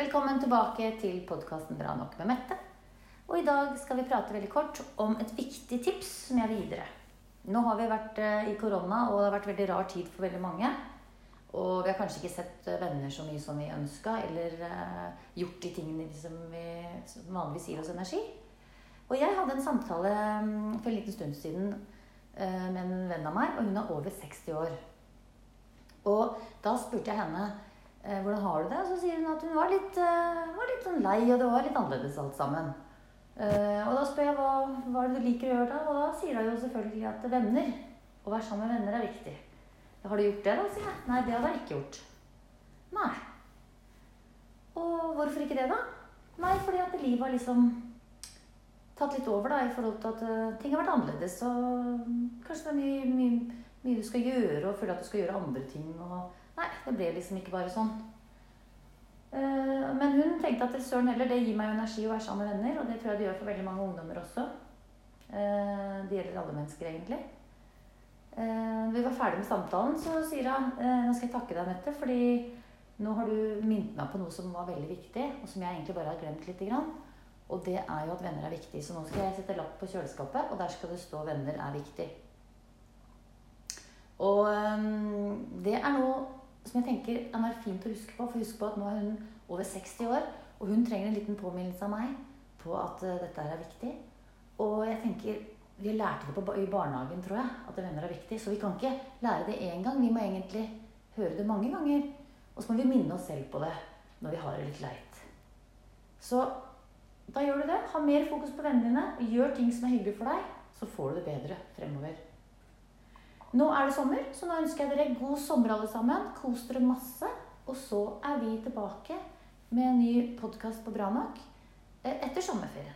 Velkommen tilbake til podkasten Bra nok med Mette. Og i dag skal vi prate veldig kort om et viktig tips som jeg vil gi dere. Nå har vi vært eh, i korona, og det har vært veldig rar tid for veldig mange. Og vi har kanskje ikke sett eh, venner så mye som vi ønska, eller uh, gjort de tingene som vi som vanligvis gir oss energi. Og jeg hadde en samtale um, for en liten stund siden med en venn av meg, og hun er over 60 år. Og da spurte jeg henne hvordan har du det, og så sier hun at hun var litt, var litt sånn lei, og det var litt annerledes alt sammen. og da spør jeg hva, hva er det du liker å gjøre da, og da sier hun jo selvfølgelig at venner, å være sammen med venner er viktig. Har du gjort det, da? sier jeg. Nei, det hadde jeg ikke gjort. Nei. Og hvorfor ikke det, da? Nei, fordi at livet har liksom tatt litt over da, i forhold til at ting har vært annerledes. Og kanskje det er mye, mye, mye, du skal gjøre, og føler at du skal gjøre andre ting. Og nei, det ble liksom ikke bare sånn. Uh, men hun tenkte at søren heller, det gir meg energi å være sammen med venner. Og det tror jeg det gjør for veldig mange ungdommer også. Uh, det gjelder alle mennesker, egentlig. Uh, vi var ferdig med samtalen, så sier uh, nå skal jeg takke deg, Mette, fordi nå har du minnet meg på noe som var veldig viktig, og som jeg egentlig bare har glemt litt. Og det er jo at venner er viktig. Så nå skal jeg sette lapp på kjøleskapet, og der skal det stå 'venner er viktig'. Og det er noe som jeg tenker er fint å huske på. For husk på at nå er hun over 60 år, og hun trenger en liten påminnelse av meg på at uh, dette er viktig. Og jeg tenker vi lærte det på, i barnehagen, tror jeg, at venner er viktig. Så vi kan ikke lære det én gang. Vi må egentlig høre det mange ganger. Og så må vi minne oss selv på det når vi har det litt leit. Så da gjør du det. Ha mer fokus på vennene dine. Gjør ting som er hyggelig for deg. Så får du det bedre fremover. Nå er det sommer, så nå ønsker jeg dere god sommer, alle sammen. Kos dere masse. Og så er vi tilbake med en ny podkast på Bra nok eh, etter sommerferien.